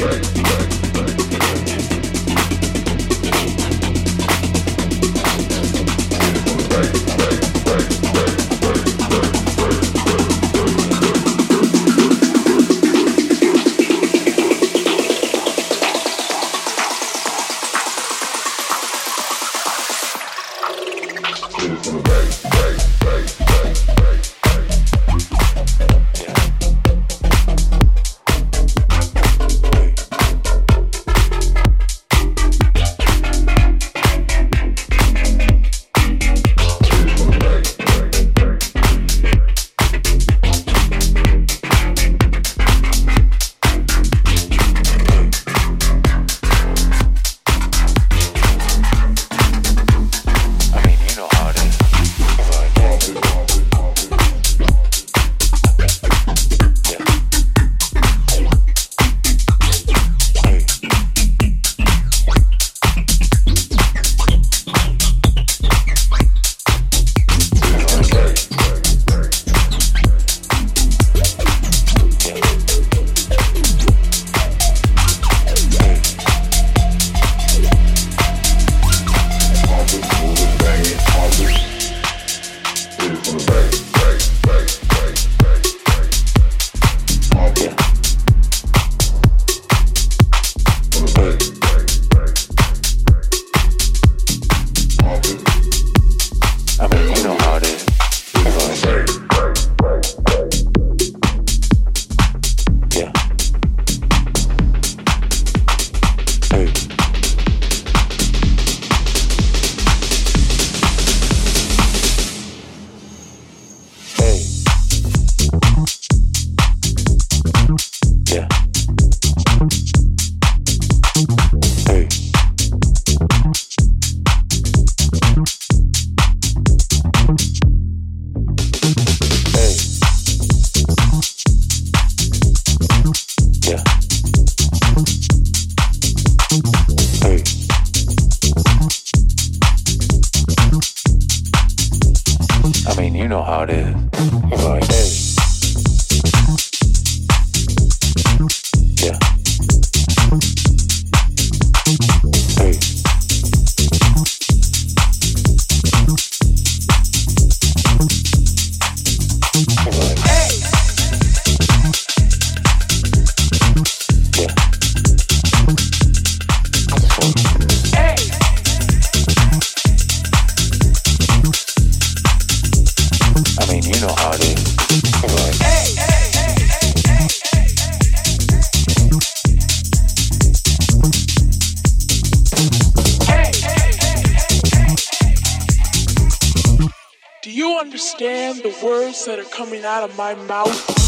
coming Out of my mouth.